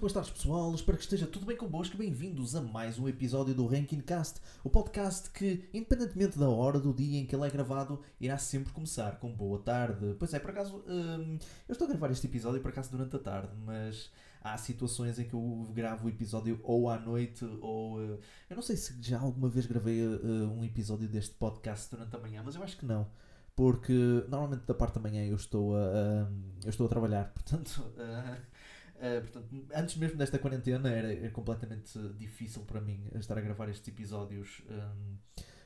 boas tardes, pessoal. Espero que esteja tudo bem convosco. Bem-vindos a mais um episódio do Ranking Cast, o podcast que, independentemente da hora do dia em que ele é gravado, irá sempre começar com boa tarde. Pois é, por acaso, hum, eu estou a gravar este episódio por acaso durante a tarde, mas há situações em que eu gravo o episódio ou à noite ou. uh, eu não sei se já alguma vez gravei uh, um episódio deste podcast durante a manhã, mas eu acho que não. Porque normalmente da parte da manhã eu estou a, a- eu estou a trabalhar, portanto. uh, Uh, portanto, antes mesmo desta quarentena era, era completamente difícil para mim estar a gravar estes episódios um,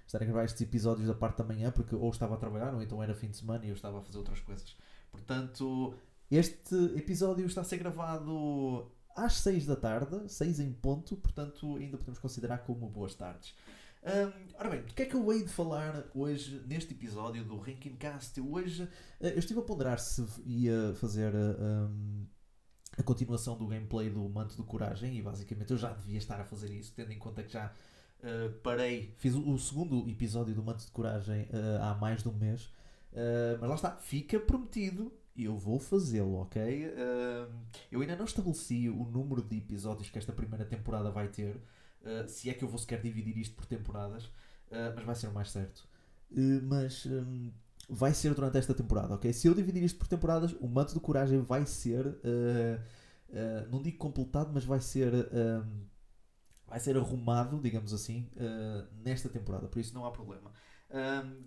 estar a gravar estes episódios da parte da manhã porque ou estava a trabalhar ou então era fim de semana e eu estava a fazer outras coisas portanto este episódio está a ser gravado às 6 da tarde 6 em ponto, portanto ainda podemos considerar como boas tardes um, ora bem, do que é que eu hei de falar hoje neste episódio do Ranking Cast? Hoje uh, eu estive a ponderar se ia fazer um, a continuação do gameplay do Manto de Coragem e basicamente eu já devia estar a fazer isso, tendo em conta que já uh, parei, fiz o, o segundo episódio do Manto de Coragem uh, há mais de um mês, Uh, mas lá está, fica prometido eu vou fazê-lo, ok? Eu ainda não estabeleci o número de episódios que esta primeira temporada vai ter, se é que eu vou sequer dividir isto por temporadas, mas vai ser o mais certo. mas um, vai ser durante esta temporada, ok? Se eu dividir isto por temporadas, o Manto de Coragem vai ser, uh, uh, não digo completado, mas vai ser, um, vai ser arrumado, digamos assim, uh, nesta temporada, por isso não há problema.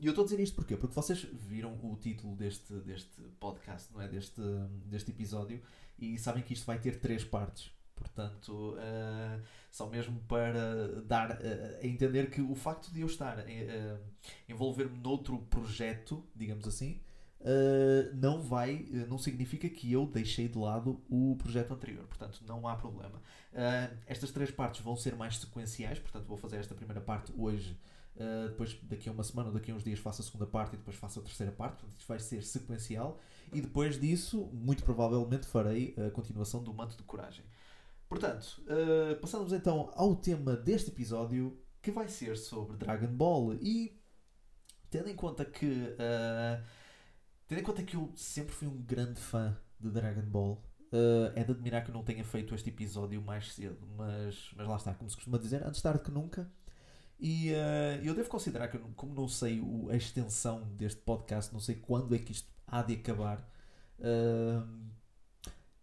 E eu estou a dizer isto porquê? Porque vocês viram o título deste, deste podcast, não é? Deste, deste episódio, e sabem que isto vai ter três partes. Portanto, uh, só mesmo para dar uh, a entender que o facto de eu estar uh, envolver-me noutro projeto, digamos assim, não vai, não significa que eu deixei de lado o projeto anterior. Portanto, não há problema. estas três partes vão ser mais sequenciais, portanto, vou fazer esta primeira parte hoje. depois, daqui a uma semana ou daqui a uns dias, faço a segunda parte e depois faço a terceira parte. Portanto, isto vai ser sequencial. E depois disso, muito provavelmente, farei a continuação do Manto de Coragem. Portanto, uh, passamos então ao tema deste episódio que vai ser sobre Dragon Ball. E tendo em conta que uh, tendo em conta que eu sempre fui um grande fã de Dragon Ball uh, é de admirar que eu não tenha feito este episódio mais cedo mas, mas lá está, como se costuma dizer antes tarde que nunca. E eu devo considerar que como não sei o, a extensão deste podcast não sei quando é que isto há de acabar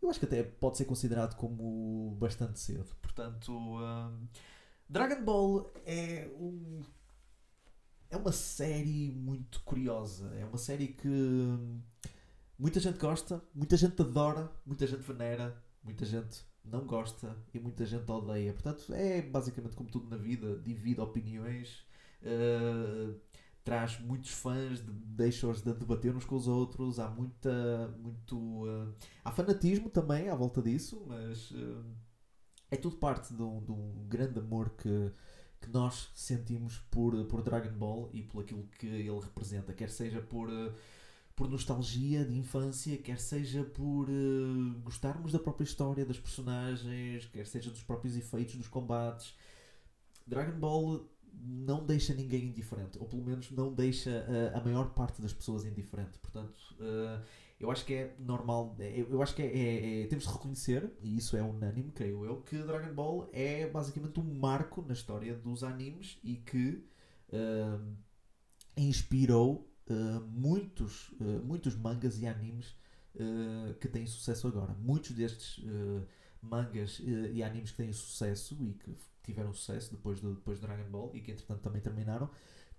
eu acho que até pode ser considerado como bastante cedo. Portanto, um, Dragon Ball é um. É uma série muito curiosa. É uma série que muita gente gosta, muita gente adora, muita gente venera, muita gente não gosta e muita gente odeia. Portanto, é basicamente como tudo na vida: divide opiniões, uh, traz muitos fãs, deixa-os de debater uns com os outros. Há muita. muito. Uh, há fanatismo também à volta disso, mas uh, é tudo parte de um, de um grande amor que, que nós sentimos por, por Dragon Ball e por aquilo que ele representa, quer seja por. Uh, por nostalgia de infância, quer seja por gostarmos da própria história das personagens, quer seja dos próprios efeitos dos combates. Dragon Ball não deixa ninguém indiferente, ou pelo menos não deixa uh, a maior parte das pessoas indiferente. Portanto, uh, eu acho que é normal, eu acho que é, é, é, temos de reconhecer, e isso é unânime, creio eu, que Dragon Ball é basicamente um marco na história dos animes e que uh, inspirou muitos, muitos mangas e animes que têm sucesso agora. Muitos destes mangas e animes que têm sucesso e que tiveram sucesso depois do, depois do Dragon Ball e que entretanto também terminaram,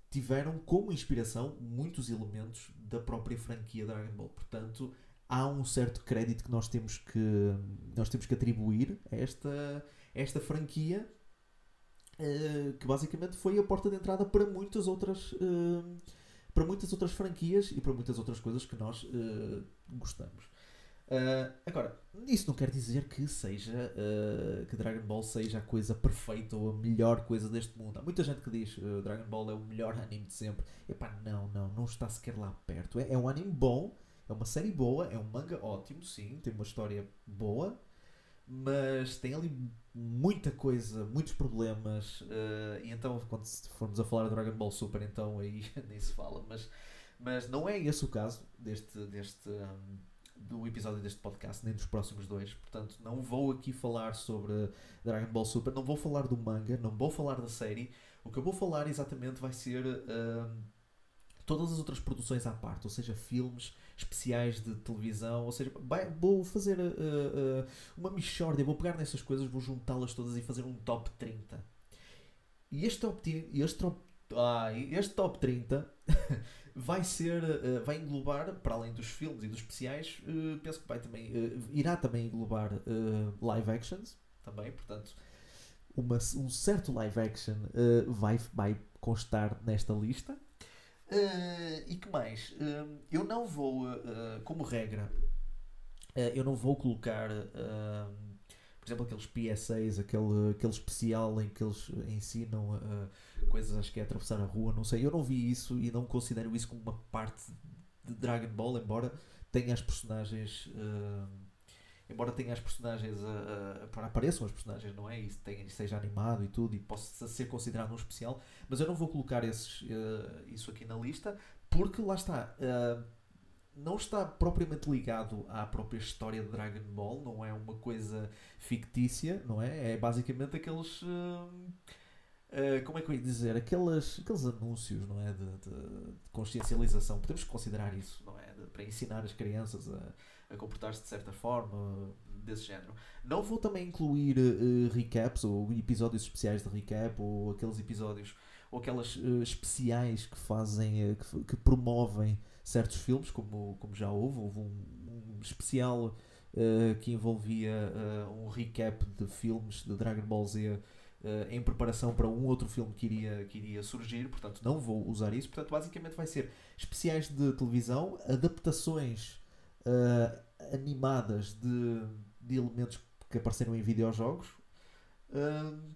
tiveram como inspiração muitos elementos da própria franquia Dragon Ball. Portanto, há um certo crédito que nós temos que, nós temos que atribuir a esta, esta franquia uh, que basicamente foi a porta de entrada para muitas outras uh, para muitas outras franquias e para muitas outras coisas que nós uh, gostamos. Uh, agora, isso não quer dizer que seja uh, que Dragon Ball seja a coisa perfeita ou a melhor coisa deste mundo. Há muita gente que diz uh, Dragon Ball é o melhor anime de sempre. Epá, não, não, não está sequer lá perto. É, é um anime bom, é uma série boa, é um manga ótimo, sim, tem uma história boa, mas tem ali muita coisa, muitos problemas. e então, quando formos a falar de Dragon Ball Super, então aí nem se fala. Mas, mas não é esse o caso deste. deste um, do episódio deste podcast, nem dos próximos dois. Portanto, não vou aqui falar sobre Dragon Ball Super, não vou falar do manga, não vou falar da série. O que eu vou falar exatamente vai ser uh, todas as outras produções à parte, ou seja, filmes especiais de televisão, ou seja, vai, vou fazer uh, uh, uma mixórdia, vou pegar nessas coisas, vou juntá-las todas e fazer um top 30. E este top, este top, ah, este top 30 vai ser, uh, vai englobar, para além dos filmes e dos especiais, penso que vai também, irá também englobar live actions, também, portanto, uma, um certo live action vai, vai constar nesta lista. E que mais? Eu não vou, como regra, eu não vou colocar, por exemplo, aqueles PSAs, aquele, aquele especial em que eles ensinam coisas, acho que é atravessar a rua, não sei. Eu não vi isso e não considero isso como uma parte de Dragon Ball, embora tenha as personagens embora tenha as personagens uh, uh, apareçam as personagens não é e tenha, seja animado e tudo e possa ser considerado um especial mas eu não vou colocar esses, uh, isso aqui na lista porque lá está não está propriamente ligado à própria história de Dragon Ball não é uma coisa fictícia não é? É basicamente aqueles como é que eu ia dizer? Aqueles, aqueles anúncios não é? De, de, de consciencialização. Podemos considerar isso não é? De, para ensinar as crianças a a comportar-se de certa forma, desse género. Não vou também incluir uh, recaps ou episódios especiais de recap ou aqueles episódios ou aquelas uh, especiais que fazem, uh, que, que, promovem certos filmes, como, como já houve. Houve um, um especial que envolvia um recap de filmes de Dragon Ball Z. em preparação para um outro filme que iria, que iria surgir, portanto não vou usar isso. Portanto, basicamente vai ser especiais de televisão, adaptações uh, animadas de, de elementos que apareceram em videojogos uh,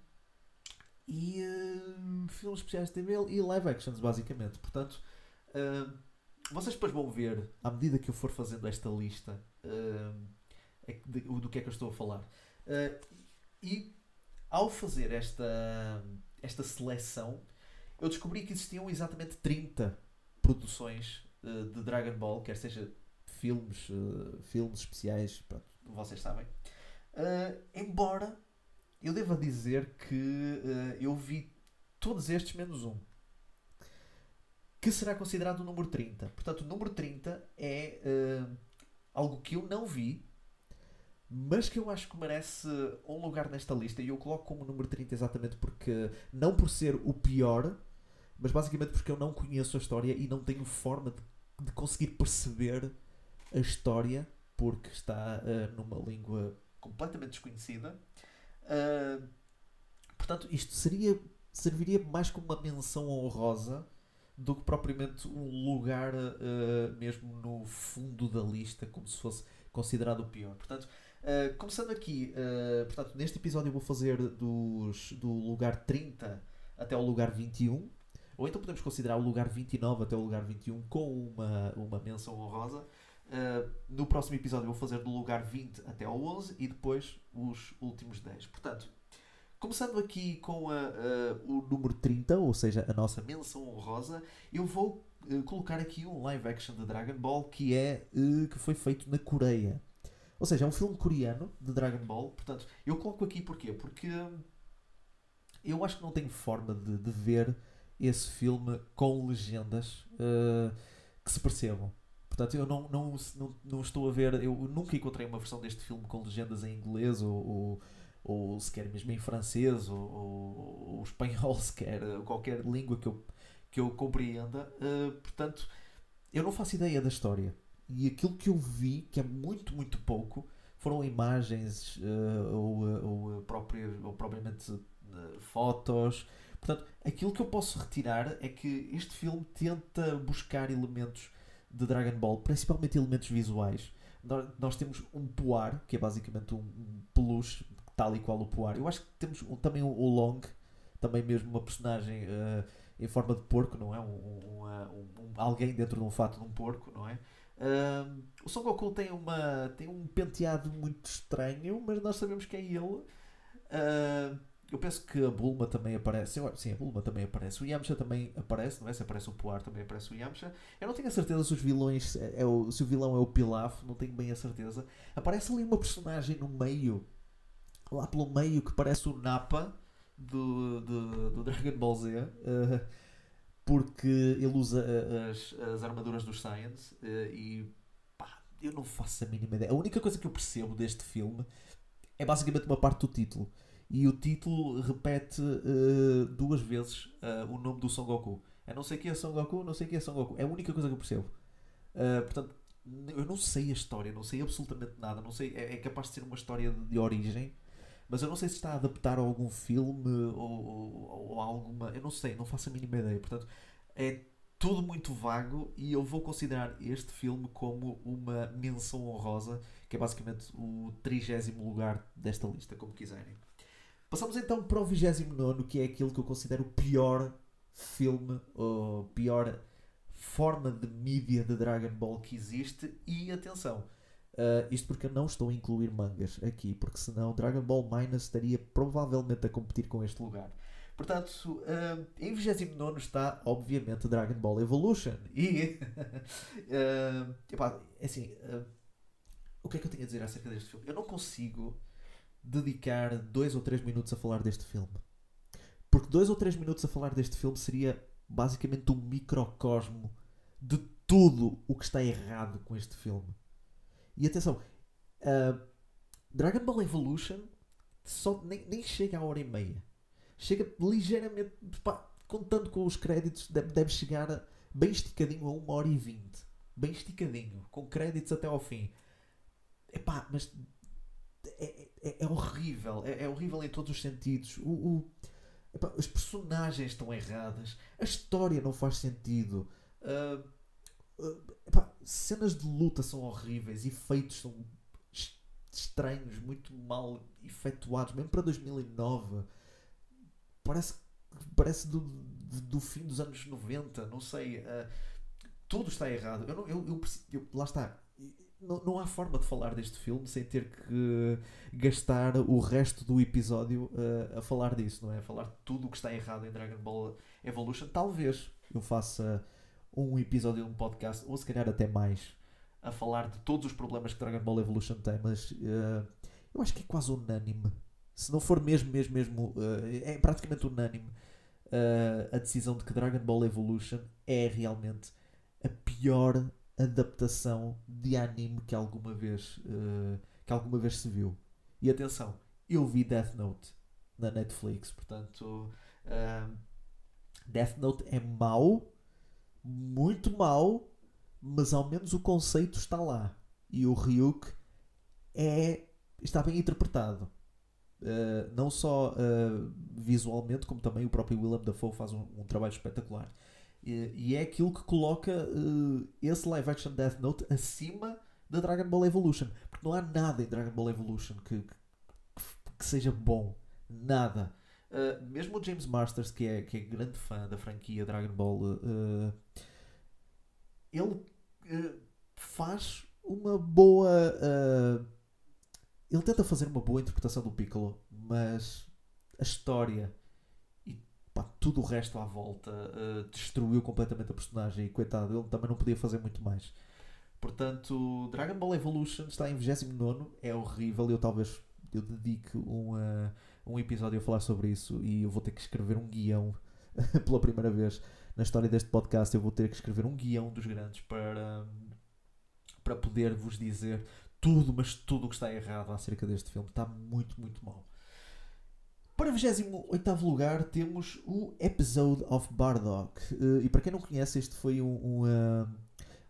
e uh, filmes especiais de TV e live actions, basicamente. Portanto, vocês depois vão ver, à medida que eu for fazendo esta lista, é do que é que eu estou a falar. e ao fazer esta, esta seleção, eu descobri que existiam exatamente 30 produções de Dragon Ball, quer seja filmes, uh, filmes especiais, pronto, vocês sabem. Uh, embora eu deva dizer que uh, eu vi todos estes menos um. Que será considerado o número 30. Portanto, o número 30 é algo que eu não vi, mas que eu acho que merece um lugar nesta lista. E eu coloco como número 30 exatamente porque, não por ser o pior, mas basicamente porque eu não conheço a história e não tenho forma de, de conseguir perceber a história, porque está uh, numa língua completamente desconhecida. Uh, portanto, isto seria, serviria mais como uma menção honrosa do que propriamente um lugar uh, mesmo no fundo da lista, como se fosse considerado o pior. Portanto, uh, começando aqui, uh, portanto, neste episódio eu vou fazer dos, do lugar 30 até o lugar 21, ou então podemos considerar o lugar 29 até o lugar 21 com uma, uma menção honrosa. Uh, no próximo episódio vou fazer do lugar 20 até ao 11 e depois os últimos 10. Portanto, começando aqui com a, o número 30, ou seja, a nossa menção honrosa, eu vou uh, colocar aqui um live action de Dragon Ball que, é, uh, que foi feito na Coreia. Ou seja, é um filme coreano de Dragon Ball. Portanto, eu coloco aqui porquê? Porque eu acho que não tenho forma de, de ver esse filme com legendas que se percebam. Portanto, eu não, não, não, não, estou a ver. Eu nunca encontrei uma versão deste filme com legendas em inglês ou, ou, ou sequer mesmo em francês ou, ou, ou espanhol, sequer, qualquer língua que eu, que eu compreenda. Uh, portanto, eu não faço ideia da história. E aquilo que eu vi, que é muito, muito pouco, foram imagens uh, ou, ou, próprio, ou propriamente uh, fotos. Portanto, aquilo que eu posso retirar é que este filme tenta buscar elementos de Dragon Ball, principalmente elementos visuais. Nós, temos um Poar, que é basicamente um peluche, tal e qual o Poar. Eu acho que temos um, também o Long, também mesmo uma personagem uh, em forma de porco, não é? Um, um, alguém dentro de um fato de um porco, não é? Uh, o Son Goku tem, uma, tem um penteado muito estranho, mas nós sabemos que é ele. Uh, eu penso que a Bulma também aparece. Sim, a Bulma também aparece. O Yamcha também aparece, não é? Se aparece o Poar, também aparece o Yamcha. Eu não tenho a certeza se os vilões. É o, se o vilão é o Pilaf, não tenho bem a certeza. Aparece ali uma personagem no meio, lá pelo meio, que parece o Nappa do, do, do Dragon Ball Z. Uh, porque ele usa eh, as, as armaduras dos Science uh, e pá, eu não faço a mínima ideia. A única coisa que eu percebo deste filme é basicamente uma parte do título e o título repete uh, duas vezes uh, o nome do Son Goku. É não sei quem é Son Goku, não sei quem é Son Goku. É a única coisa que eu percebo. Portanto, eu não sei a história, não sei absolutamente nada. Não sei, é, é, capaz de ser uma história de, de, origem, mas eu não sei se está a adaptar a algum filme ou, ou, ou alguma. Eu não sei, não faço a mínima ideia. Portanto, é tudo muito vago e eu vou considerar este filme como uma menção honrosa, que é basicamente o trigésimo lugar desta lista, como quiserem. Passamos então para o 29, que é aquilo que eu considero o pior filme, ou pior forma de mídia de Dragon Ball que existe. E atenção, uh, isto porque eu não estou a incluir mangas aqui, porque senão Dragon Ball Minus estaria provavelmente a competir com este lugar. Portanto, uh, em 29 está, obviamente, Dragon Ball Evolution. E, uh, epá, é assim, uh, o que é que eu tenho a dizer acerca deste filme? Eu não consigo dedicar dois ou três minutos a falar deste filme. Porque dois ou três minutos a falar deste filme seria basicamente um microcosmo de tudo o que está errado com este filme. E atenção, uh, Dragon Ball Evolution só nem, nem chega à hora e meia. Chega ligeiramente, pá, contando com os créditos, deve, deve chegar bem esticadinho a uma hora e vinte. Bem esticadinho, com créditos até ao fim. Epá, mas é, é, é horrível. É, é, horrível em todos os sentidos. O, o epá, as personagens estão erradas. A história não faz sentido. Uh, epá, cenas de luta são horríveis. Efeitos são estranhos, muito mal efetuados. Mesmo para 2009. Parece, parece do, do fim dos anos 90. Não sei. Uh, tudo está errado. Eu, não, eu, eu, eu, lá está não, não há forma de falar deste filme sem ter que gastar o resto do episódio uh, a falar disso, não é? A falar tudo o que está errado em Dragon Ball Evolution. Talvez eu faça um episódio de um podcast, ou se calhar até mais, a falar de todos os problemas que Dragon Ball Evolution tem, mas uh, eu acho que é quase unânime. Se não for mesmo, mesmo, mesmo, uh, é praticamente unânime a decisão de que Dragon Ball Evolution é realmente a pior adaptação de anime que alguma vez uh, que alguma vez se viu. E atenção, eu vi Death Note na Netflix, portanto uh, Death Note é mau, muito mau, mas ao menos o conceito está lá. E o Ryuk é, está bem interpretado. Uh, não só uh, visualmente, como também o próprio Willem Dafoe faz um, um trabalho espetacular. E, e é aquilo que coloca uh, esse live action Death Note acima da Dragon Ball Evolution. Porque não há nada em Dragon Ball Evolution que, que, que seja bom. Nada. Uh, mesmo o James Masters, que é, que é grande fã da franquia Dragon Ball, uh, ele faz uma boa. ele tenta fazer uma boa interpretação do Piccolo, mas a história pá, tudo o resto à volta uh, destruiu completamente a personagem e coitado, ele também não podia fazer muito mais. Portanto, Dragon Ball Evolution está em 29, é horrível. Eu talvez eu dedique um, uh, um episódio a falar sobre isso e eu vou ter que escrever um guião pela primeira vez na história deste podcast. Eu vou ter que escrever um guião dos grandes para, para poder vos dizer tudo, mas tudo o que está errado acerca deste filme. Está muito, muito mal. Para o 28 lugar temos o Episode of Bardock. Uh, e para quem não conhece, este foi um, um,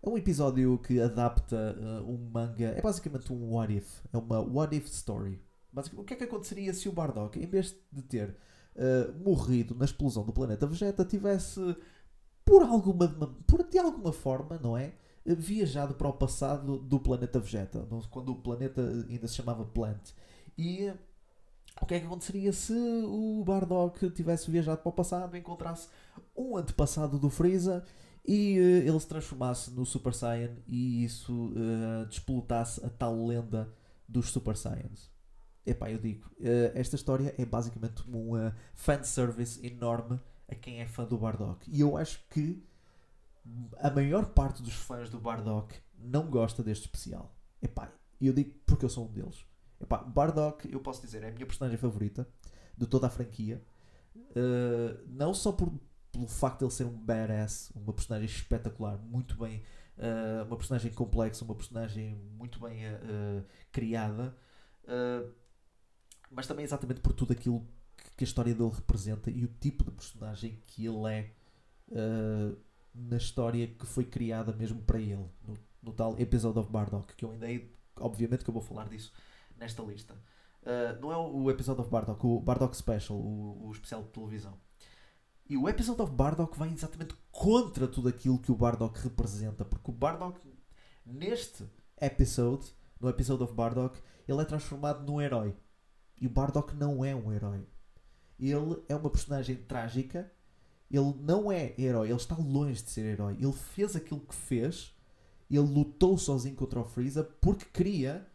é um episódio que adapta uh, um manga. É basicamente um What If. É uma What If Story. Basicamente, o que é que aconteceria se o Bardock, em vez de ter morrido na explosão do planeta Vegeta, tivesse, por alguma, por, de alguma forma, não é? Viajado para o passado do planeta Vegeta, quando o planeta ainda se chamava Plant. E o que é que aconteceria se o Bardock tivesse viajado para o passado encontrasse um antepassado do Freeza e uh, ele se transformasse no Super Saiyan e isso uh, despolutasse a tal lenda dos Super Saiyans? Epá, eu digo, uh, esta história é basicamente um fanservice enorme a quem é fã do Bardock. E eu acho que a maior parte dos fãs do Bardock não gosta deste especial. Epá, eu digo porque eu sou um deles. Epá, Bardock, eu posso dizer, é a minha personagem favorita de toda a franquia. Uh, não só por, pelo facto de ele ser um badass, uma personagem espetacular, muito bem, uh, uma personagem complexa, uma personagem muito bem uh, criada, mas também exatamente por tudo aquilo que, a história dele representa e o tipo de personagem que ele é na história que foi criada mesmo para ele, no, no tal Episode of Bardock, que eu ainda obviamente que eu vou falar disso nesta lista. Uh, não é o episódio of Bardock, o Bardock Special, o, o especial de televisão. E o episódio of Bardock vai exatamente contra tudo aquilo que o Bardock representa, porque o Bardock, neste episode, no episódio of Bardock, ele é transformado num herói. E o Bardock não é um herói. Ele é uma personagem trágica. Ele não é herói, ele está longe de ser herói. Ele fez aquilo que fez. Ele lutou sozinho contra o Freeza porque queria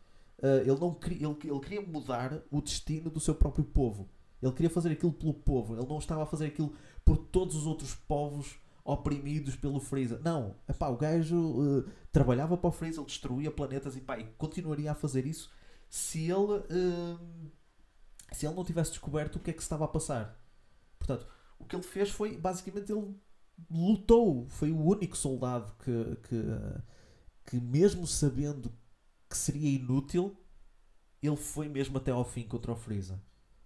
Uh, ele, não queria, ele, ele queria mudar o destino do seu próprio povo. Ele queria fazer aquilo pelo povo. Ele não estava a fazer aquilo por todos os outros povos oprimidos pelo Freeza. Não, epá, o gajo uh, trabalhava para o Freeza, ele destruía planetas e, pá, continuaria a fazer isso se ele, uh, se ele não tivesse descoberto o que é que se estava a passar. Portanto, o que ele fez foi, basicamente, ele lutou. Foi o único soldado que, que, que mesmo sabendo que seria inútil, ele foi mesmo até ao fim contra o Freeza.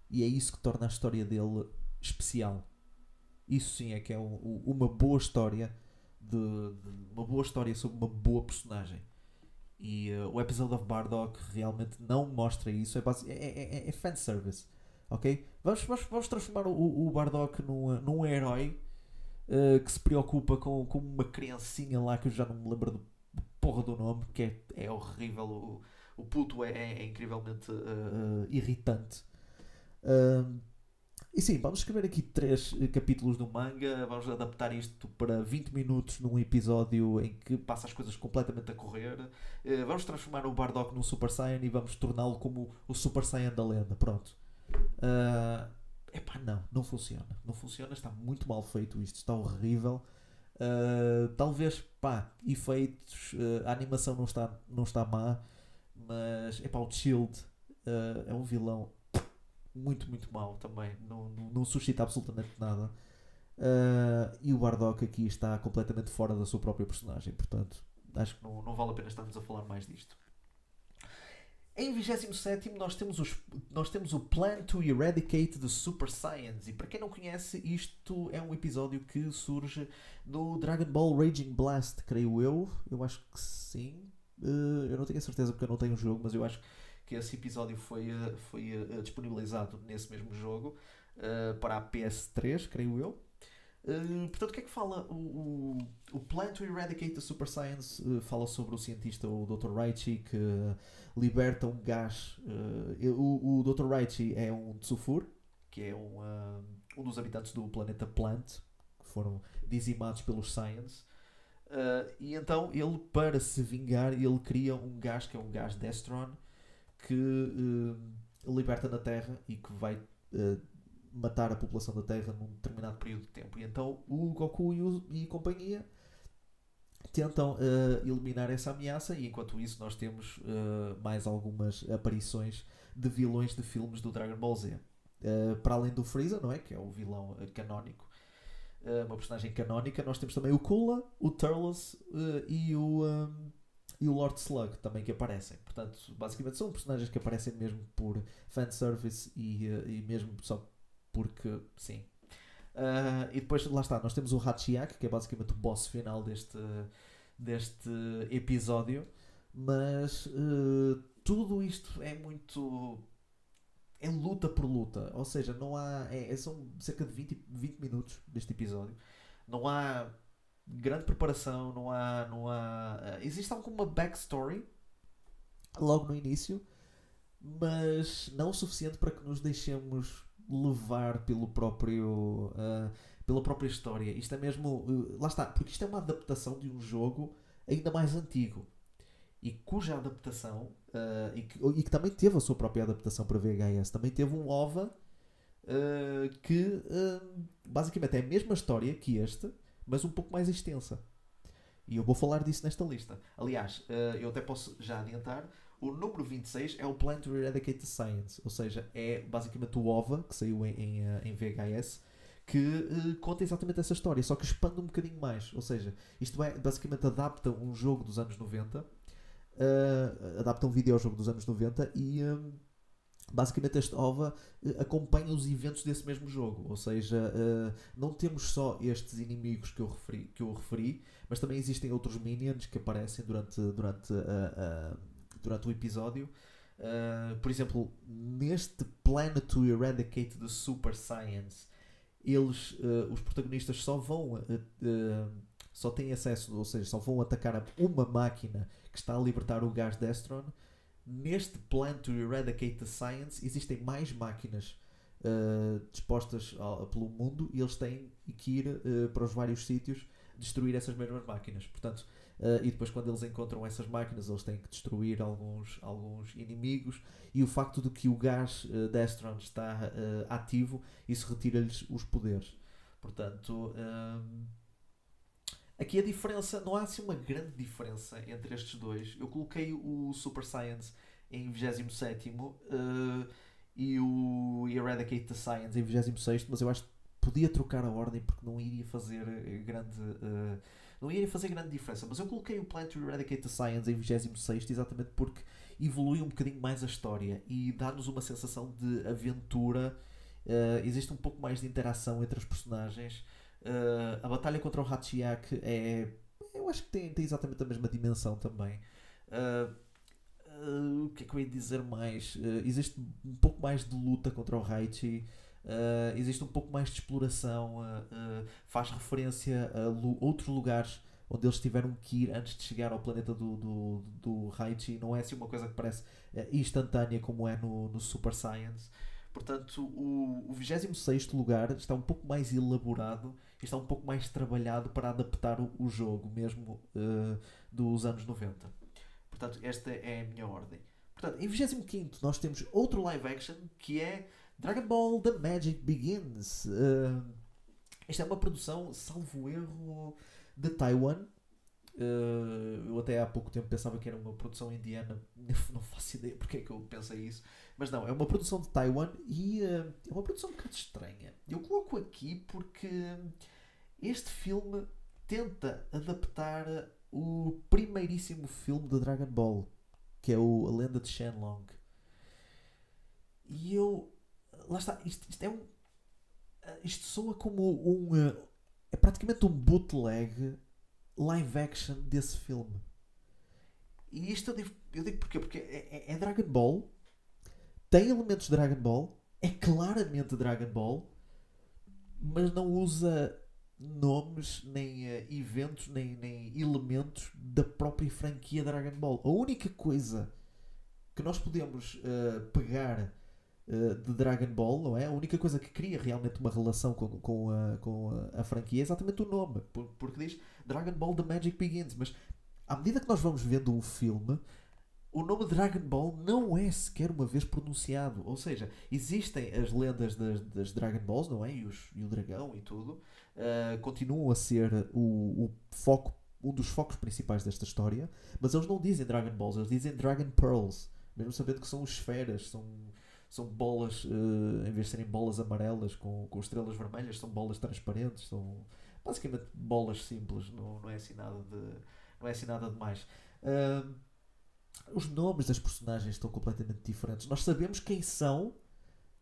E é isso que torna a história dele especial. Isso sim é que é um, uma boa história de, de, uma boa história sobre uma boa personagem. E uh, o episódio of Bardock realmente não mostra isso. É, base, é, é, é, é fanservice. Ok? Vamos, vamos, vamos transformar o, o Bardock num, num herói uh, que se preocupa com, com uma criancinha lá que eu já não me lembro do porra do nome, que é, é horrível. O, o puto é, é, é incrivelmente uh, irritante. E sim, vamos escrever aqui três capítulos do manga, vamos adaptar isto para 20 minutos num episódio em que passa as coisas completamente a correr. Uh, vamos transformar o Bardock num Super Saiyan e vamos torná-lo como o Super Saiyan da lenda. Pronto. Uh, epá, não, não funciona. Não funciona, está muito mal feito isto, está horrível. Uh, talvez, pá, efeitos, uh, a animação não está, não está má, mas, epá, o Shield uh, é um vilão muito, muito mau também, não, não, não suscita absolutamente nada. e o Bardock aqui está completamente fora da sua própria personagem, portanto, acho que não, não vale a pena estarmos a falar mais disto. Em 27 nós temos, os, nós temos o Plan to Eradicate the Super Saiyans. E para quem não conhece, isto é um episódio que surge no Dragon Ball Raging Blast, creio eu. Eu acho que sim. Uh, eu não tenho a certeza porque eu não tenho o jogo, mas eu acho que esse episódio foi, uh, foi uh, disponibilizado nesse mesmo jogo para a PS3, creio eu. Uh, portanto, o que é que fala o, o, o Plan to Eradicate the Super Science? Uh, fala sobre o cientista, o Dr. Raichi, que liberta um gás. Uh, o, o Dr. Raichi é um Tsufur, que é um, um dos habitantes do planeta Plant, que foram dizimados pelos Science. e então ele, para se vingar, ele cria um gás que é um gás Destron que liberta na Terra e que vai matar a população da Terra num determinado período de tempo. E então o Goku e, o, e companhia tentam uh, eliminar essa ameaça e enquanto isso nós temos uh, mais algumas aparições de vilões de filmes do Dragon Ball Z. Uh, para além do Freeza, não é? Que é o vilão canónico. uma personagem canónica, nós temos também o Kula, o Turles e o um, e o Lord Slug também que aparecem. Portanto, basicamente são personagens que aparecem mesmo por fanservice e, e mesmo só porque sim. Uh, e depois lá está, nós temos o Hachiyak, que é basicamente o boss final deste, deste episódio, mas uh, tudo isto é muito. é luta por luta, ou seja, não há. É são cerca de 20, 20 minutos deste episódio, não há grande preparação, não há. Não há uh, existe alguma backstory logo no início, mas não o suficiente para que nos deixemos levar pelo próprio uh, pela própria história. Isto é mesmo uh, lá está, porque isto é uma adaptação de um jogo ainda mais antigo. e cuja adaptação, e, que, e, que, também teve a sua própria adaptação para VHS, também teve um OVA que basicamente é a mesma história que este, mas um pouco mais extensa. E eu vou falar disso nesta lista. Aliás, eu até posso já adiantar, o número 26 é o Plan to Eradicate the Science, ou seja, é basicamente o OVA que saiu em, em, em VHS que uh, conta exatamente essa história, só que expande um bocadinho mais. Ou seja, isto é, basicamente adapta um jogo dos anos 90 uh, adapta um videojogo dos anos 90 e um, basicamente este OVA uh, acompanha os eventos desse mesmo jogo. Ou seja, uh, não temos só estes inimigos que eu referi, que eu referi mas também existem outros minions que aparecem durante, durante, durante o episódio. por exemplo, neste Planet to Eradicate the Super Science, eles, os protagonistas só vão só têm acesso, ou seja, só vão atacar uma máquina que está a libertar o gás Destron. Neste plan to eradicate the science, existem mais máquinas uh, dispostas ao, pelo mundo e eles têm que ir uh, para os vários sítios destruir essas mesmas máquinas. Portanto, uh, e depois, quando eles encontram essas máquinas, eles têm que destruir alguns, alguns inimigos. E o facto de que o gás uh, Destron está ativo, isso retira-lhes os poderes. Portanto. Aqui a diferença, não há assim uma grande diferença entre estes dois. Eu coloquei o Super Science em 27 uh, eh, e o Eradicate the Science em 26, mas eu acho que podia trocar a ordem porque não iria fazer eh, grande. Uh, não iria fazer grande diferença. Mas eu coloquei o Plan to Eradicate the Science em 26 exatamente porque evolui um bocadinho mais a história e dá-nos uma sensação de aventura. Uh, existe um pouco mais de interação entre os personagens. Uh, a batalha contra o Hachiyak é. Eu acho que tem, tem exatamente a mesma dimensão também. Uh, o que é que eu ia dizer mais? existe um pouco mais de luta contra o Haichi. existe um pouco mais de exploração. faz referência a lu outros lugares onde eles tiveram que ir antes de chegar ao planeta do, do, do. Não é assim uma coisa que parece instantânea como é no, no Super Science. Portanto, o, o 26 lugar está um pouco mais elaborado está um pouco mais trabalhado para adaptar o, o jogo, mesmo uh, dos anos 90. Portanto, esta é a minha ordem. Portanto, em 25 nós temos outro live action que é Dragon Ball The Magic Begins. Uh, esta é uma produção, salvo erro, de Taiwan. Uh, eu até há pouco tempo pensava que era uma produção indiana, não faço ideia porque é que eu pensei isso, mas não, é uma produção de Taiwan e uh, é uma produção um bocado estranha. Eu coloco aqui porque este filme tenta adaptar o primeiríssimo filme de Dragon Ball, que é o A Lenda de Shenlong. E eu. Lá está, isto, isto é um. Isto soa como um. É praticamente um bootleg live action desse filme. E isto eu digo, eu digo porquê? Porque é, é, é Dragon Ball, tem elementos de Dragon Ball, é claramente Dragon Ball, mas não usa nomes, nem uh, eventos, nem, nem elementos da própria franquia Dragon Ball. A única coisa que nós podemos uh, pegar uh, de Dragon Ball, não é? A única coisa que cria realmente uma relação com, com, a, com a, a franquia é exatamente o nome, porque diz Dragon Ball The Magic Begins. Mas à medida que nós vamos vendo o filme, o nome Dragon Ball não é sequer uma vez pronunciado. Ou seja, existem as lendas das, das Dragon Balls, não é? E, os, e o dragão e tudo. Uh, continuam a ser o, o, foco, um dos focos principais desta história. Mas eles não dizem Dragon Balls, eles dizem Dragon Pearls. Mesmo sabendo que são esferas, são, são bolas, uh, em vez de serem bolas amarelas com, com estrelas vermelhas, são bolas transparentes. São basicamente bolas simples, não, não é assim nada de, não é assim nada de mais. Uh, os nomes das personagens estão completamente diferentes. Nós sabemos quem são,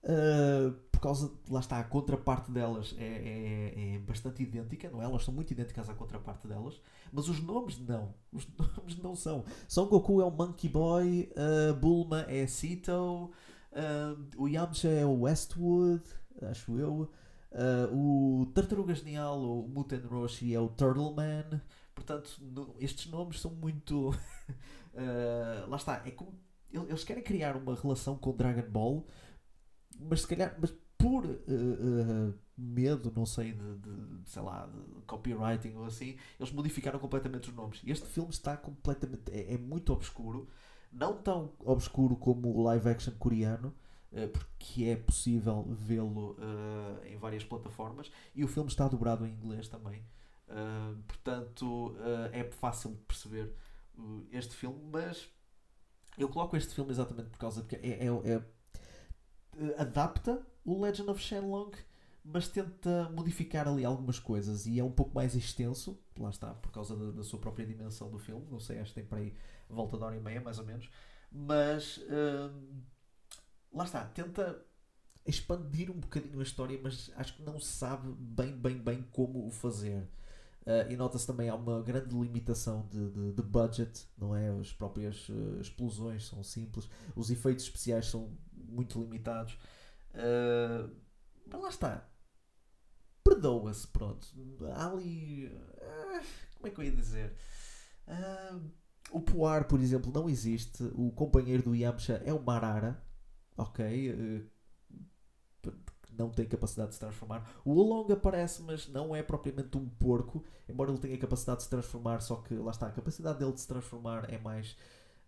uh, por causa, lá está, a contraparte delas é, é, é, bastante idêntica, não é? Elas são muito idênticas à contraparte delas, mas os nomes não. Os nomes não são. Son Goku é o Monkey Boy, uh, Bulma é Sito, uh, o Yamcha é o Westwood, acho eu. Uh, o Tartaruga Genial, o Muten Roshi, é o Turtle Man. Portanto, no, estes nomes são muito. Uh, lá está, é como eles querem criar uma relação com Dragon Ball, mas se calhar, mas por uh, medo, não sei, de, de, sei lá, de copywriting ou assim, eles modificaram completamente os nomes. Este filme está completamente. é, é muito obscuro, não tão obscuro como o live action coreano, porque é possível vê-lo uh, em várias plataformas, e o filme está dobrado em inglês também. Uh, portanto, é fácil de perceber este filme, mas eu coloco este filme exatamente por causa de que é, é, é adapta o Legend of Shenlong mas tenta modificar ali algumas coisas. E é um pouco mais extenso, lá está, por causa da, da sua própria dimensão do filme, não sei, acho que tem para aí volta de hora e meia, mais ou menos, mas lá está, tenta expandir um bocadinho a história, mas acho que não sabe bem, bem, bem como o fazer. Uh, e nota-se também há uma grande limitação de, de, de budget, não é? As próprias uh, explosões são simples, os efeitos especiais são muito limitados. Uh, mas lá está, perdoa-se, pronto. Há ali. Ah, como é que eu ia dizer? Uh, o Poar, por exemplo, não existe. O companheiro do Yamcha é o Marara. Ok. Uh, não tem capacidade de se transformar. O Long aparece, mas não é propriamente um porco. Embora ele tenha capacidade de se transformar, só que lá está. A capacidade dele de se transformar é mais.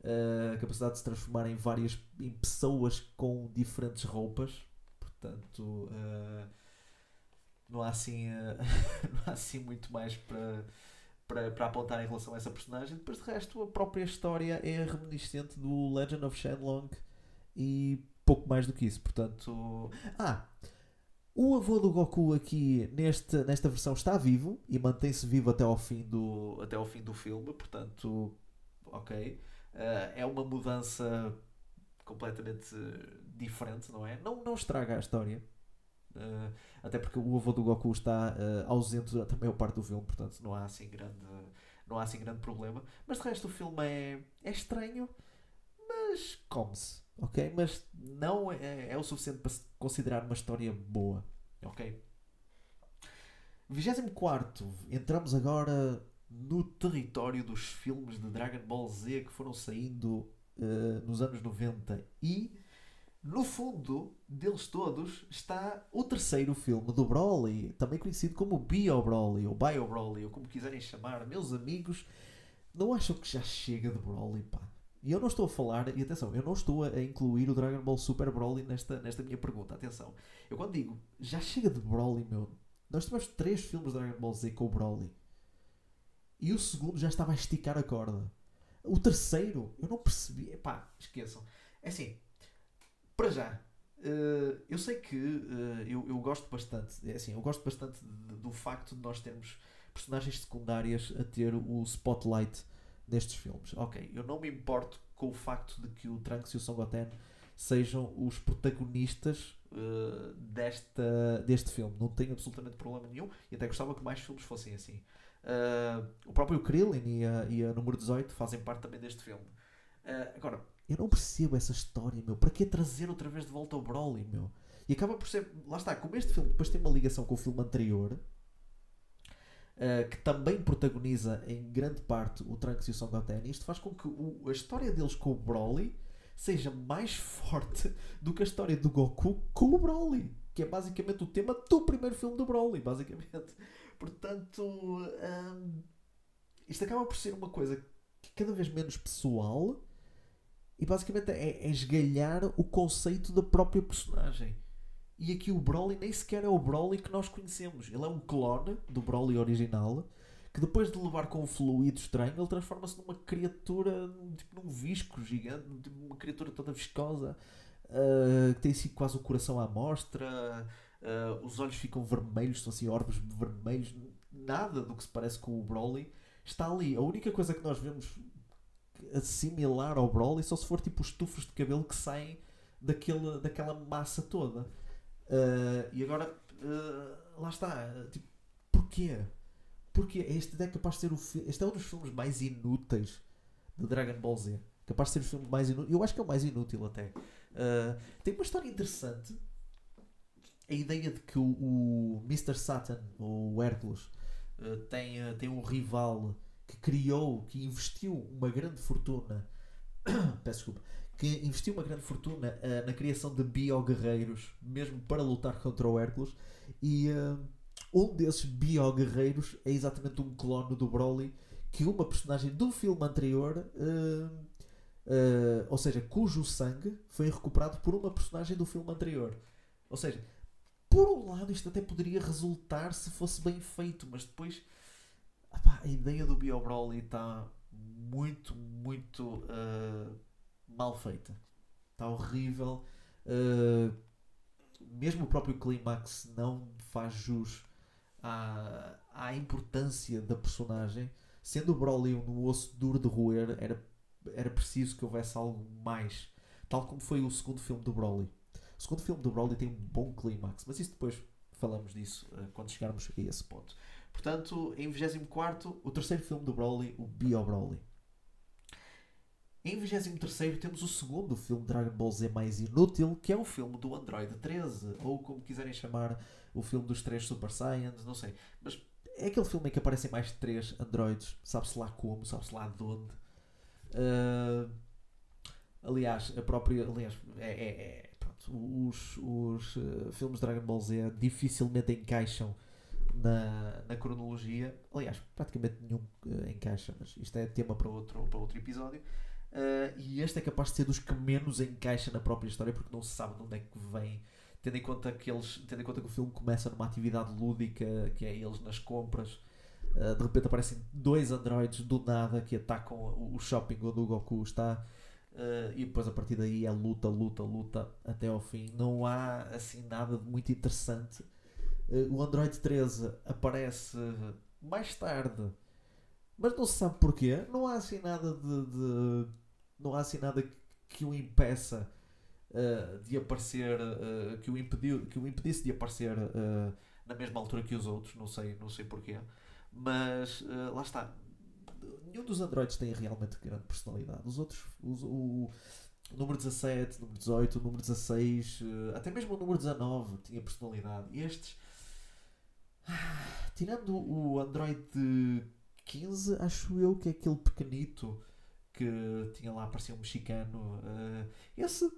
Uh, a capacidade de se transformar em várias em pessoas com diferentes roupas. Portanto. Uh, não há assim, uh, não há assim muito mais para, para, para apontar em relação a essa personagem. Depois de resto, a própria história é reminiscente do Legend of Shenlong e pouco mais do que isso. Portanto, ah, o avô do Goku aqui neste, nesta versão está vivo e mantém-se vivo até ao fim do, até ao fim do filme. Portanto, ok. Uh, é uma mudança completamente diferente, não é? Não, não estraga a história. Uh, até porque o avô do Goku está uh, ausente durante a maior parte do filme, portanto não há assim grande, não há assim grande problema. Mas de resto o filme é, é estranho, mas come-se, ok? Mas não é, é o suficiente para se considerar uma história boa, ok? 24. Entramos agora no território dos filmes de Dragon Ball Z que foram saindo uh, nos anos 90 e no fundo deles todos está o terceiro filme do Broly, também conhecido como Bio Broly ou Bio Broly, ou como quiserem chamar. Meus amigos, não acham que já chega de Broly, pá? E eu não estou a falar, e atenção, eu não estou a incluir o Dragon Ball Super Broly nesta, nesta minha pergunta, atenção. Eu quando digo já chega de Broly, meu, nós tivemos três filmes de Dragon Ball Z com o Broly. E o segundo já estava a esticar a corda. O terceiro, eu não percebi. Pá, esqueçam. É assim, para já, uh, eu sei que uh, eu, eu gosto bastante, é assim, eu gosto bastante de, do facto de nós termos personagens secundárias a ter o spotlight nestes filmes. Ok, eu não me importo com o facto de que o Trunks e o Son Goten sejam os protagonistas uh, desta, deste filme. Não tenho absolutamente problema nenhum e até gostava que mais filmes fossem assim. Uh, o próprio Krillin e a, e a número 18 fazem parte também deste filme. Uh, agora, eu não percebo essa história, meu. Para que trazer outra vez de volta o Broly, meu? E acaba por ser. Lá está, como este filme depois tem uma ligação com o filme anterior, uh, que também protagoniza em grande parte o Trunks e o Son Goten, isto faz com que o, a história deles com o Broly seja mais forte do que a história do Goku com o Broly. Que é basicamente o tema do primeiro filme do Broly, basicamente. Portanto, um, isto acaba por ser uma coisa cada vez menos pessoal e basicamente é, é esgalhar o conceito da própria personagem. E aqui o Broly nem sequer é o Broly que nós conhecemos. Ele é um clone do Broly original que depois de levar com um fluido estranho, ele transforma-se numa criatura, tipo num visco gigante, tipo uma criatura toda viscosa, uh, que tem assim quase o coração à mostra, uh, os olhos ficam vermelhos, são assim orbes vermelhos, nada do que se parece com o Broly está ali. A única coisa que nós vemos similar ao Broly só se for tipo os tufos de cabelo que saem daquele, daquela massa toda. Uh, e agora, uh, lá está. Tipo, porquê? Porque este é capaz de ser o Este é um dos filmes mais inúteis de Dragon Ball Z. Capaz de ser o filme mais inútil. Eu acho que é o mais inútil até. Uh, tem uma história interessante. A ideia de que o, o Mr. Satan, o Hércules, tem, tem um rival que criou, que investiu uma grande fortuna, peço desculpa, que investiu uma grande fortuna uh, na criação de bio-guerreiros, mesmo para lutar contra o Hércules, e uh, um desses bio-guerreiros é exatamente um clone do Broly, que uma personagem do filme anterior, uh, ou seja, cujo sangue foi recuperado por uma personagem do filme anterior. Ou seja, por um lado isto até poderia resultar se fosse bem feito, mas depois a ideia do Bio Broly está muito, muito mal feita. Está horrível. Uh, mesmo o próprio clímax não faz jus à, à importância da personagem. Sendo o Broly um osso duro de roer, era, era preciso que houvesse algo mais. Tal como foi o segundo filme do Broly. O segundo filme do Broly tem um bom clímax, mas isso depois falamos disso uh, quando chegarmos a esse ponto. Portanto, em 24, o terceiro filme do Broly, o Bio Broly. Em 23 temos o segundo filme Dragon Ball Z mais inútil, que é o filme do Android 13, ou como quiserem chamar, o filme dos três Super Saiyans, não sei. Mas é aquele filme em que aparecem mais de três androides, sabe-se lá como, sabe-se lá de onde. Uh, aliás, a própria. Aliás, é, é, é pronto, os, os uh, filmes Dragon Ball Z dificilmente encaixam na, na cronologia. Aliás, praticamente nenhum uh, encaixa, mas isto é tema para outro, para outro episódio. Uh, e este é capaz de ser dos que menos encaixa na própria história porque não se sabe de onde é que vem. Tendo em conta que, eles, tendo em conta que o filme começa numa atividade lúdica, que é eles nas compras, uh, de repente aparecem dois androides do nada que atacam o shopping onde o Goku está. Uh, e depois a partir daí é luta, luta, luta até ao fim. Não há assim nada de muito interessante. o Android 13 aparece mais tarde, mas não se sabe porquê. Não há assim nada de, de não há assim nada que, o impeça uh, de aparecer, uh, que, o impediu, que o impedisse de aparecer uh, na mesma altura que os outros, não sei, não sei porquê. Mas lá está. Nenhum dos androides tem realmente grande personalidade. Os outros, os, o, o número 17, o número 18, o número 16, até mesmo o número 19 tinha personalidade. E estes, tirando o Android 15, acho eu que é aquele pequenito que tinha lá, parecia um mexicano. Uh, esse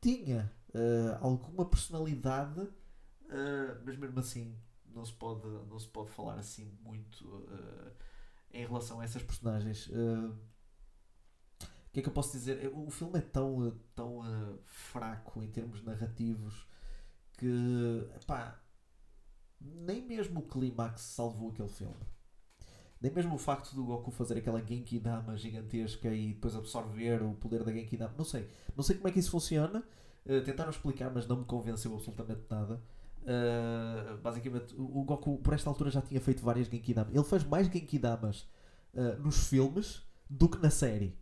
tinha uh, alguma personalidade, uh, mas mesmo assim não se pode, não se pode falar assim muito em relação a essas personagens. O que é que eu posso dizer? O filme é tão, tão fraco em termos narrativos que nem mesmo o clímax salvou aquele filme. Nem mesmo o facto do Goku fazer aquela Genki Dama gigantesca e depois absorver o poder da Genki Dama. Não sei. Não sei como é que isso funciona. Uh, tentaram explicar, mas não me convenceu absolutamente nada. Uh, basicamente, o, Goku, por esta altura, já tinha feito várias Genki Damas. Ele faz mais Genki Damas uh, nos filmes do que na série.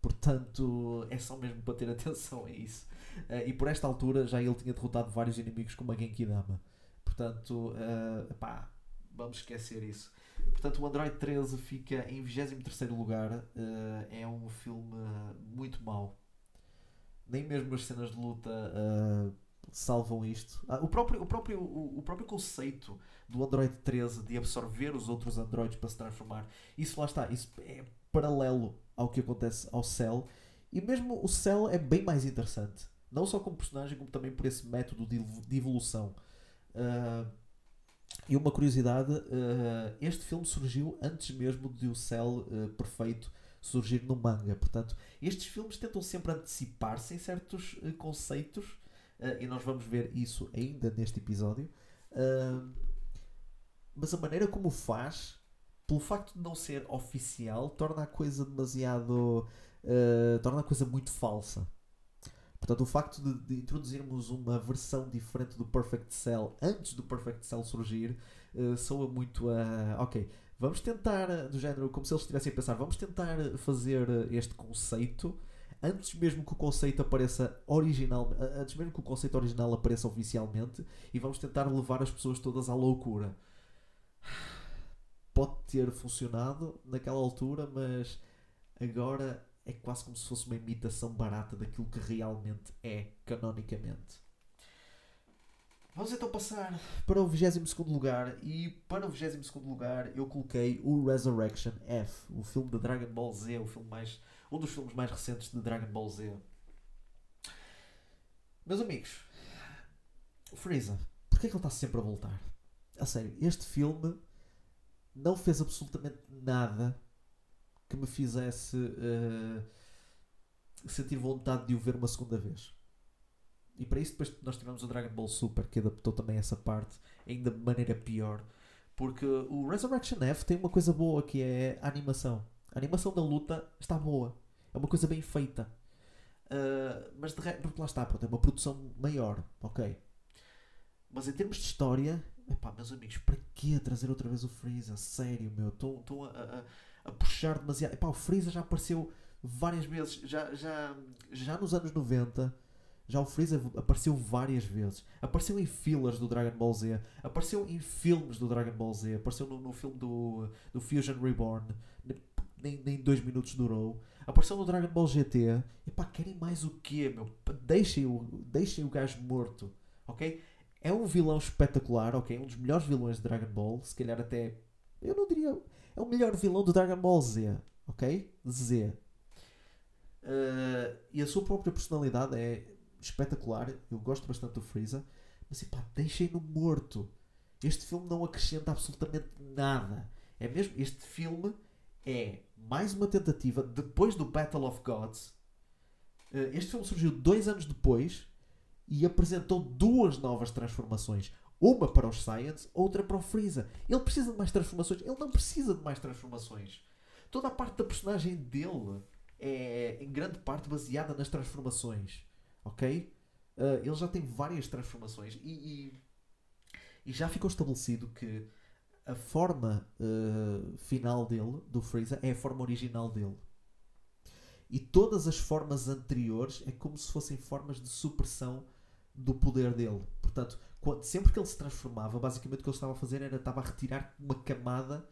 Portanto, é só mesmo para ter atenção a isso. Uh, e por esta altura já ele tinha derrotado vários inimigos com uma Genki Dama. Portanto, uh, pá, vamos esquecer isso. Portanto, o Android 13 fica em 23 lugar. Uh, é um filme muito mau. Nem mesmo as cenas de luta uh, salvam isto. Uh, o, próprio, o, próprio, o, o, próprio conceito do Android 13 de absorver os outros Androids para se transformar, isso lá está. Isso é paralelo ao que acontece ao Cell. E mesmo o Cell é bem mais interessante. Não só como personagem, como também por esse método de, de evolução. Uh, e uma curiosidade, uh, este filme surgiu antes mesmo de o Cell uh, perfeito surgir no manga. Portanto, estes filmes tentam sempre antecipar-se em certos uh, conceitos e nós vamos ver isso ainda neste episódio. mas a maneira como faz, pelo facto de não ser oficial, torna a coisa demasiado. torna a coisa muito falsa. Portanto, o facto de, de, introduzirmos uma versão diferente do Perfect Cell antes do Perfect Cell surgir uh, soa muito a. Ok, vamos tentar, eh, do género, como se eles estivessem a pensar, vamos tentar fazer este conceito antes mesmo que o conceito apareça original, antes mesmo que o conceito original apareça oficialmente e vamos tentar levar as pessoas todas à loucura. Pode ter funcionado naquela altura, mas agora é quase como se fosse uma imitação barata daquilo que realmente é canonicamente. Vamos então passar para o 22 lugar. E para o 22 lugar eu coloquei o Resurrection F, o filme de Dragon Ball Z, o filme mais, um dos filmes mais recentes de Dragon Ball Z. Meus amigos, o Freeza, porquê é que ele está sempre a voltar? A sério, este filme não fez absolutamente nada que me fizesse uh, sentir vontade de o ver uma segunda vez. E para isso depois nós tivemos o Dragon Ball Super que adaptou também essa parte ainda de maneira pior. Porque o Resurrection F tem uma coisa boa que é a animação. A animação da luta está boa. É uma coisa bem feita. Uh, mas de resto, porque lá está, pronto, é uma produção maior, ok? Mas em termos de história, epá, meus amigos, para que trazer outra vez o Freeza? Sério, meu, estou a, a, a, puxar demasiado. Epá, o Freeza já apareceu várias vezes, já, já, já nos anos 90 já o Freeza apareceu várias vezes. Apareceu em fillers do Dragon Ball Z. Apareceu em filmes do Dragon Ball Z. Apareceu no, no filme do, do Fusion Reborn. Nem, nem dois minutos durou. Apareceu no Dragon Ball GT. E pá, querem mais o quê, meu? Deixem o, deixem o gajo morto. Ok? É um vilão espetacular, ok? Um dos melhores vilões de Dragon Ball. Se calhar até. Eu não diria. É o melhor vilão do Dragon Ball Z. Ok? Z. Uh, e a sua própria personalidade é espetacular. Eu gosto bastante do Freeza. Mas pá, deixem-no morto. Este filme não acrescenta absolutamente nada. É mesmo. Este filme é mais uma tentativa depois do Battle of Gods. Eh, este filme surgiu dois anos depois e apresentou duas novas transformações. Uma para os Science, outra para o Freeza. Ele precisa de mais transformações. Ele não precisa de mais transformações. Toda a parte da personagem dele é, em grande parte, baseada nas transformações ok? Uh, ele já tem várias transformações e, e, e, já ficou estabelecido que a forma uh, final dele, do Freeza, é a forma original dele. E todas as formas anteriores é como se fossem formas de supressão do poder dele. Portanto, quando, sempre que ele se transformava, basicamente o que ele estava a fazer era estava a retirar uma camada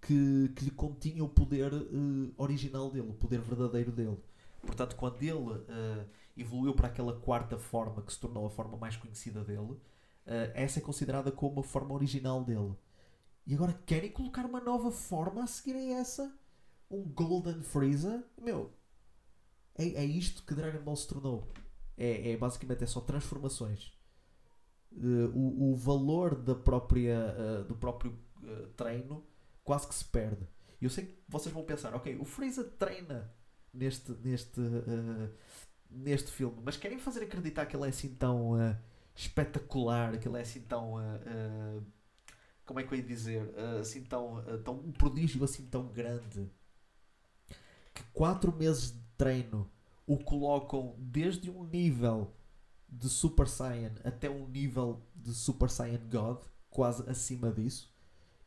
que, que lhe continha o poder uh, original dele, o poder verdadeiro dele. Portanto, quando ele uh, evoluiu para aquela quarta forma que se tornou a forma mais conhecida dele, uh, essa é considerada como a forma original dele. E agora querem colocar uma nova forma a seguir a essa? Um Golden Freezer? Meu, é, é isto que Dragon Ball se tornou. É, é basicamente é só transformações. Uh, o, o valor da própria, uh, do próprio uh, treino quase que se perde. E eu sei que vocês vão pensar, ok, o Freeza treina neste, neste, neste filme, mas querem fazer acreditar que ele é assim tão espetacular, que ele é assim tão. Como é que eu ia dizer? assim tão, tão. um prodígio assim tão grande. Que 4 meses de treino o colocam desde um nível de Super Saiyan até um nível de Super Saiyan God, quase acima disso.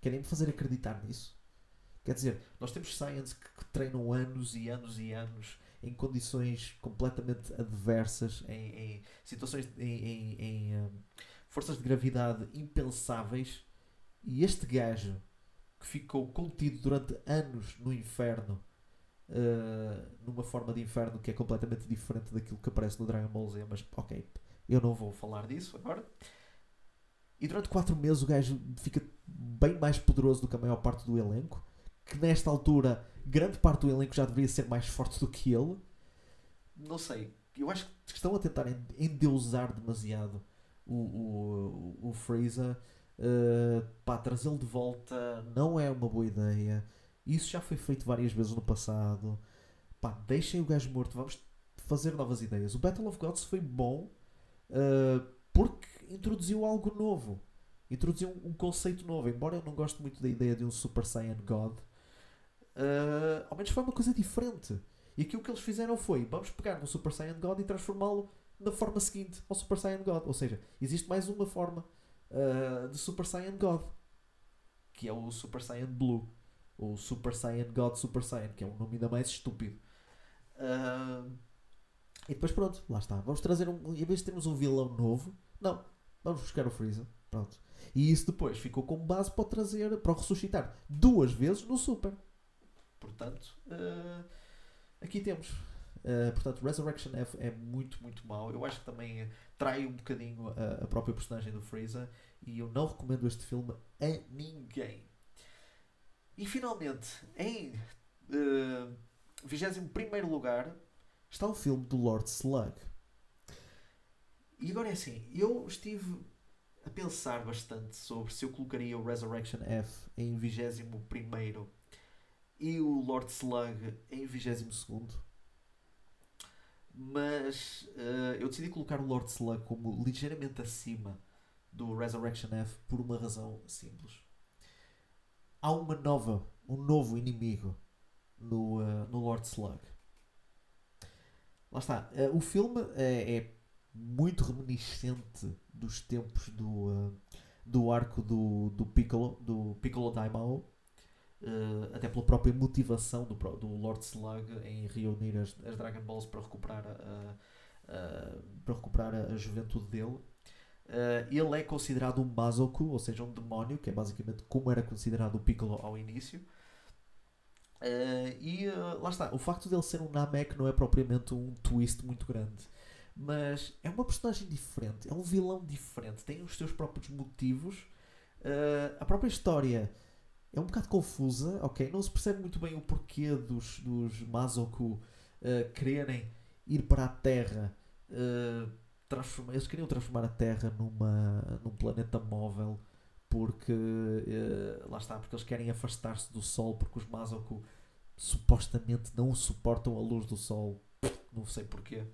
Querem me fazer acreditar nisso? Quer dizer, nós temos Saiyans que, que treinam anos e anos e anos em condições completamente adversas, em, em situações, em, em, em um, forças de gravidade impensáveis. E este gajo que ficou contido durante anos no inferno, uh, numa forma de inferno que é completamente diferente daquilo que aparece no Dragon Ball Z, mas ok, eu não vou falar disso agora. E durante 4 meses o gajo fica bem mais poderoso do que a maior parte do elenco, que nesta altura grande parte do elenco já deveria ser mais forte do que ele. Não sei. Eu acho que estão a tentar endeusar demasiado o, o, o Freeza. Uh, trazê-lo de volta não é uma boa ideia. Isso já foi feito várias vezes no passado. Pá, deixem o gajo morto. Vamos fazer novas ideias. O Battle of Gods foi bom uh, porque introduziu algo novo. Introduziu um, conceito novo. Embora eu não goste muito da ideia de um Super Saiyan God, uh, ao menos foi uma coisa diferente. E aquilo que eles fizeram foi: vamos pegar no Super Saiyan God e transformá-lo na forma seguinte ao Super Saiyan God. Ou seja, existe mais uma forma uh, de Super Saiyan God, que é o Super Saiyan Blue. Ou Super Saiyan God Super Saiyan, que é um nome ainda mais estúpido. Uh, e depois pronto, lá está. Vamos trazer um. Em vez de termos um vilão novo, não, vamos buscar o Freeza. Pronto. E isso depois ficou como base para trazer, para o ressuscitar duas vezes no Super. Portanto, uh, aqui temos. Uh, portanto, Resurrection F é muito, muito mau. Eu acho que também trai um bocadinho a, a própria personagem do Freezer e eu não recomendo este filme a ninguém. E finalmente, em uh, eh, 21 lugar, está o filme do Lord Slug. E agora é assim, eu estive a pensar bastante sobre se eu colocaria o Resurrection F em 21 e o Lord Slug em 22 mas uh, eu decidi colocar o Lord Slug como ligeiramente acima do Resurrection F por uma razão simples. Há uma nova, um novo inimigo no, uh, no Lord Slug. Lá está. Uh, o filme é, é, muito reminiscente dos tempos do, do arco do, do Piccolo, do Piccolo Daimao Uh, até pela própria motivação do, do Lord Slug em reunir as, as Dragon Balls para recuperar a, a, para recuperar a, a juventude dele. Uh, ele é considerado um Mazoku, ou seja, um demónio, que é basicamente como era considerado o Piccolo ao início. Uh, e lá está, o facto dele ser um Namek não é propriamente um twist muito grande, mas é uma personagem diferente, é um vilão diferente, tem os seus próprios motivos. a própria história é um bocado confusa, ok? Não se percebe muito bem o porquê dos, dos Mazoku uh, quererem ir para a Terra. Transformar, eles queriam transformar a Terra numa, num planeta móvel porque uh, lá está, porque eles querem afastar-se do Sol porque os Mazoku supostamente não suportam a luz do Sol. Não sei porquê.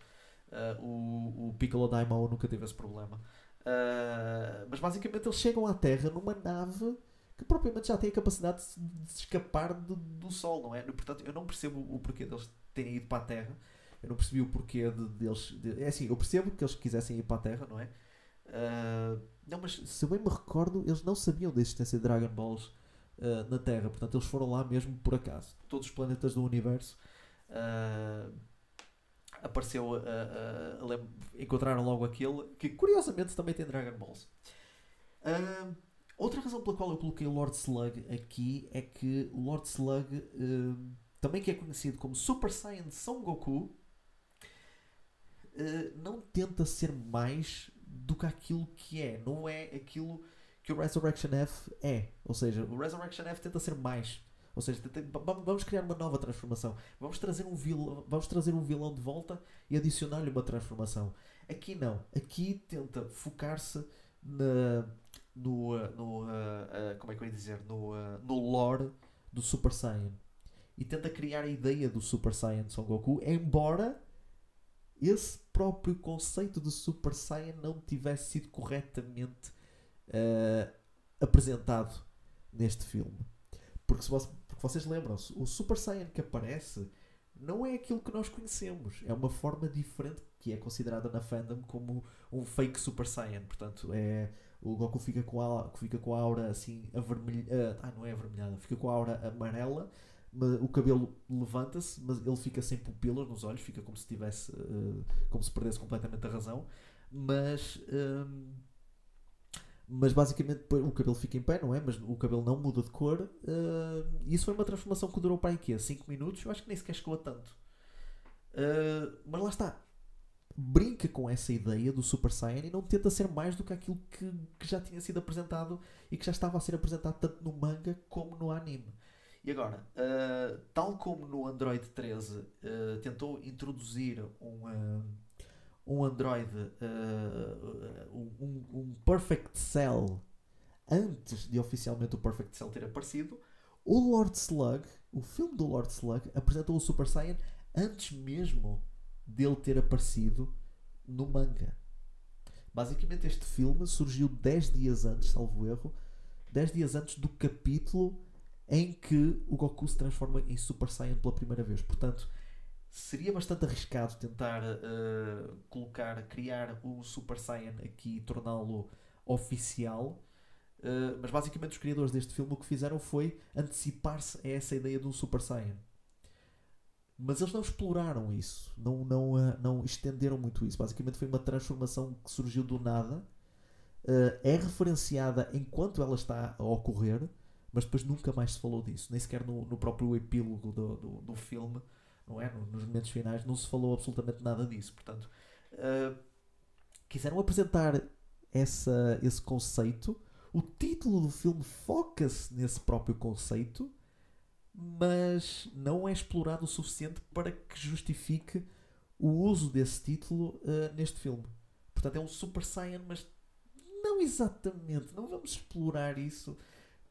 Uh, o, o Piccolo Daimao nunca teve esse problema. Uh, mas basicamente eles chegam à Terra numa nave que propriamente já têm a capacidade de se escapar do, do Sol, não é? Portanto, eu não percebo o porquê deles terem ido para a Terra. Eu não percebi o porquê de, deles. De, é assim, eu percebo que eles quisessem ir para a Terra, não é? Uh, não, mas se bem me recordo, eles não sabiam da existência de Dragon Balls uh, na Terra. Portanto, eles foram lá mesmo por acaso. Todos os planetas do universo. Uh, apareceu encontraram logo aquele que curiosamente também tem Dragon Balls uh, Outra razão pela qual eu coloquei Lord Slug aqui é que Lord Slug, uh, também que é conhecido como Super Saiyan Son Goku, uh, não tenta ser mais do que aquilo que é. Não é aquilo que o Resurrection F é. Ou seja, o Resurrection F tenta ser mais. Ou seja, tenta, vamos criar uma nova transformação. Vamos trazer um vilão, vamos trazer um vilão de volta e adicionar-lhe uma transformação. Aqui não. Aqui tenta focar-se na no, uh, no uh, uh, como é que eu ia dizer, no, no lore do Super Saiyan e tenta criar a ideia do Super Saiyan Son Goku, embora esse próprio conceito de Super Saiyan não tivesse sido corretamente apresentado neste filme. Porque, se porque vocês lembram-se, o Super Saiyan que aparece não é aquilo que nós conhecemos. É uma forma diferente que é considerada na fandom como um fake Super Saiyan. Portanto, é o Goku fica com a, fica com a aura assim avermelhada. Ah, não é avermelhada, fica com a aura amarela. O cabelo levanta-se, mas ele fica sem pupilas nos olhos, fica como se tivesse, uh, como se perdesse completamente a razão. Mas, um, mas basicamente o cabelo fica em pé, não é? Mas o cabelo não muda de cor. Uh, isso foi uma transformação que durou para aí quê? 5 minutos? Eu acho que nem sequer chegou a tanto. Uh, mas lá está brinca com essa ideia do Super Saiyan e não tenta ser mais do que aquilo que, que, já tinha sido apresentado e que já estava a ser apresentado tanto no manga como no anime. E agora, uh, tal como no Android 13 uh, tentou introduzir um, uh, um Android, um, um Perfect Cell antes de oficialmente o Perfect Cell ter aparecido, o Lord Slug, o filme do Lord Slug, apresentou o Super Saiyan antes mesmo dele ter aparecido no manga. Basicamente, este filme surgiu 10 dias antes, salvo erro, 10 dias antes do capítulo em que o Goku se transforma em Super Saiyan pela primeira vez. Portanto, seria bastante arriscado tentar uh, colocar, criar o Super Saiyan aqui e torná-lo oficial. Uh, mas basicamente os criadores deste filme o que fizeram foi antecipar-se a essa ideia de um Super Saiyan. Mas eles não exploraram isso, não, não, uh, não estenderam muito isso. Basicamente foi uma transformação que surgiu do nada, é referenciada enquanto ela está a ocorrer, mas depois nunca mais se falou disso, nem sequer no, no próprio epílogo do, do, do filme, não é? Nos momentos finais não se falou absolutamente nada disso. Portanto, uh, quiseram apresentar essa, esse conceito. O título do filme foca-se nesse próprio conceito mas não é explorado o suficiente para que justifique o uso desse título uh, neste filme. Portanto, é um Super Saiyan, mas não exatamente. Não vamos explorar isso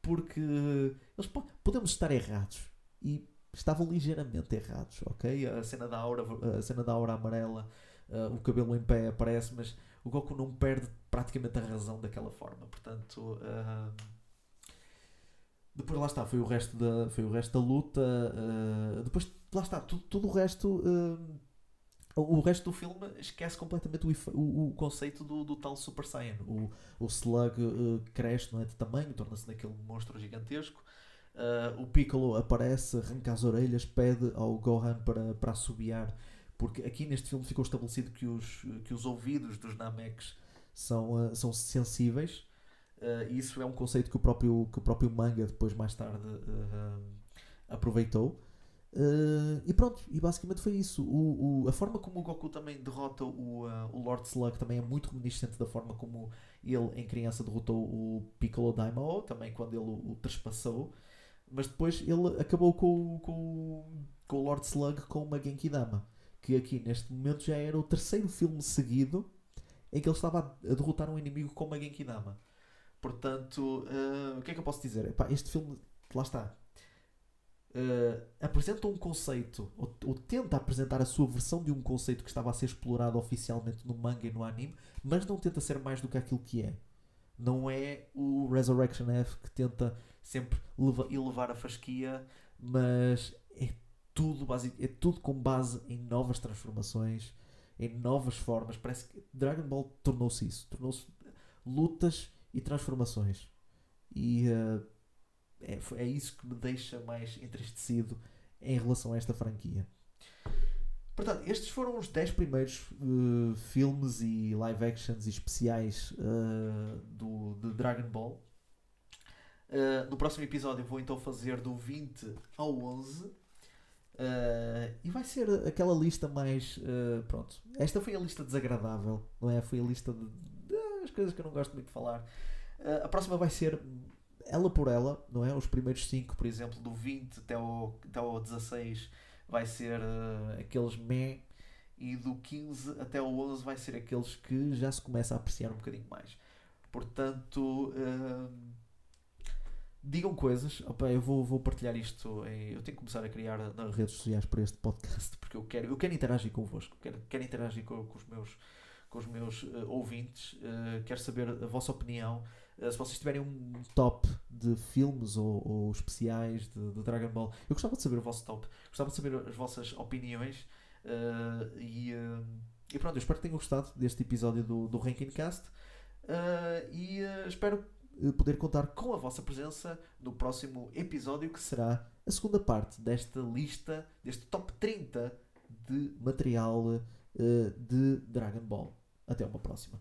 porque eles po- podemos estar errados e estavam ligeiramente errados, ok? A cena da aura, a cena da aura amarela, uh, o cabelo em pé aparece, mas o Goku não perde praticamente a razão daquela forma. Portanto, uh, depois lá está, foi o resto da, foi o resto da luta. uh, depois lá está, tudo, tudo o resto. O resto do filme esquece completamente o, o- o conceito do, do tal Super Saiyan. O, o Slug uh, cresce não é, de tamanho, torna-se naquele monstro gigantesco. Uh, o Piccolo aparece, arranca as orelhas, pede ao Gohan para, para assobiar, porque aqui neste filme ficou estabelecido que os, que os ouvidos dos Nameks são, uh, são sensíveis. E isso é um conceito que o próprio, que o próprio manga depois mais tarde aproveitou. Uh, e pronto, e basicamente foi isso. O, o- a forma como o Goku também derrota o, uh, o Lord Slug também é muito reminiscente da forma como ele, em criança, derrotou o Piccolo Daimao, também quando ele o, o trespassou. Mas depois ele acabou com, com, com o Lord Slug com uma Genki Dama, que aqui neste momento já era o terceiro filme seguido em que ele estava a, derrotar um inimigo com uma Genki Dama. Portanto, uh, o que é que eu posso dizer? Epá, este filme, lá está, uh, apresenta um conceito, ou, ou tenta apresentar a sua versão de um conceito que estava a ser explorado oficialmente no manga e no anime, mas não tenta ser mais do que aquilo que é. Não é o Resurrection F que tenta sempre leva- elevar a fasquia, mas é tudo, basic, é tudo com base em novas transformações, em novas formas. Parece que Dragon Ball tornou-se isso, tornou-se lutas e transformações. E uh, é, é isso que me deixa mais entristecido em relação a esta franquia. Portanto, estes foram os 10 primeiros uh, filmes e live actions e especiais uh, do, de Dragon Ball. Uh, no próximo episódio vou então fazer do 20 ao 11. Uh, e vai ser aquela lista mais. pronto. Esta foi a lista desagradável, não é? Foi a lista de, de as coisas que eu não gosto muito de falar. A próxima vai ser ela por ela, não é? Os primeiros 5, por exemplo, do 20 até ao, até ao 16 vai ser uh, aqueles meh. E do 15 até ao 11 vai ser aqueles que já se começa a apreciar um bocadinho mais. Portanto. Uh, digam coisas. Opa, eu vou, vou partilhar isto. Em, eu tenho que começar a criar nas redes sociais para este podcast porque eu quero, eu quero interagir convosco. Quero, quero interagir com, com os meus, com os meus uh, ouvintes. Quero saber a vossa opinião. Uh, se vocês tiverem um top de filmes ou, ou especiais de, de, Dragon Ball, eu gostava de saber o vosso top. Gostava de saber as vossas opiniões. e, e pronto, eu espero que tenham gostado deste episódio do, do Ranking Cast. e espero poder contar com a vossa presença no próximo episódio, que será a segunda parte desta lista, deste top 30 de material uh, de Dragon Ball. Até uma próxima.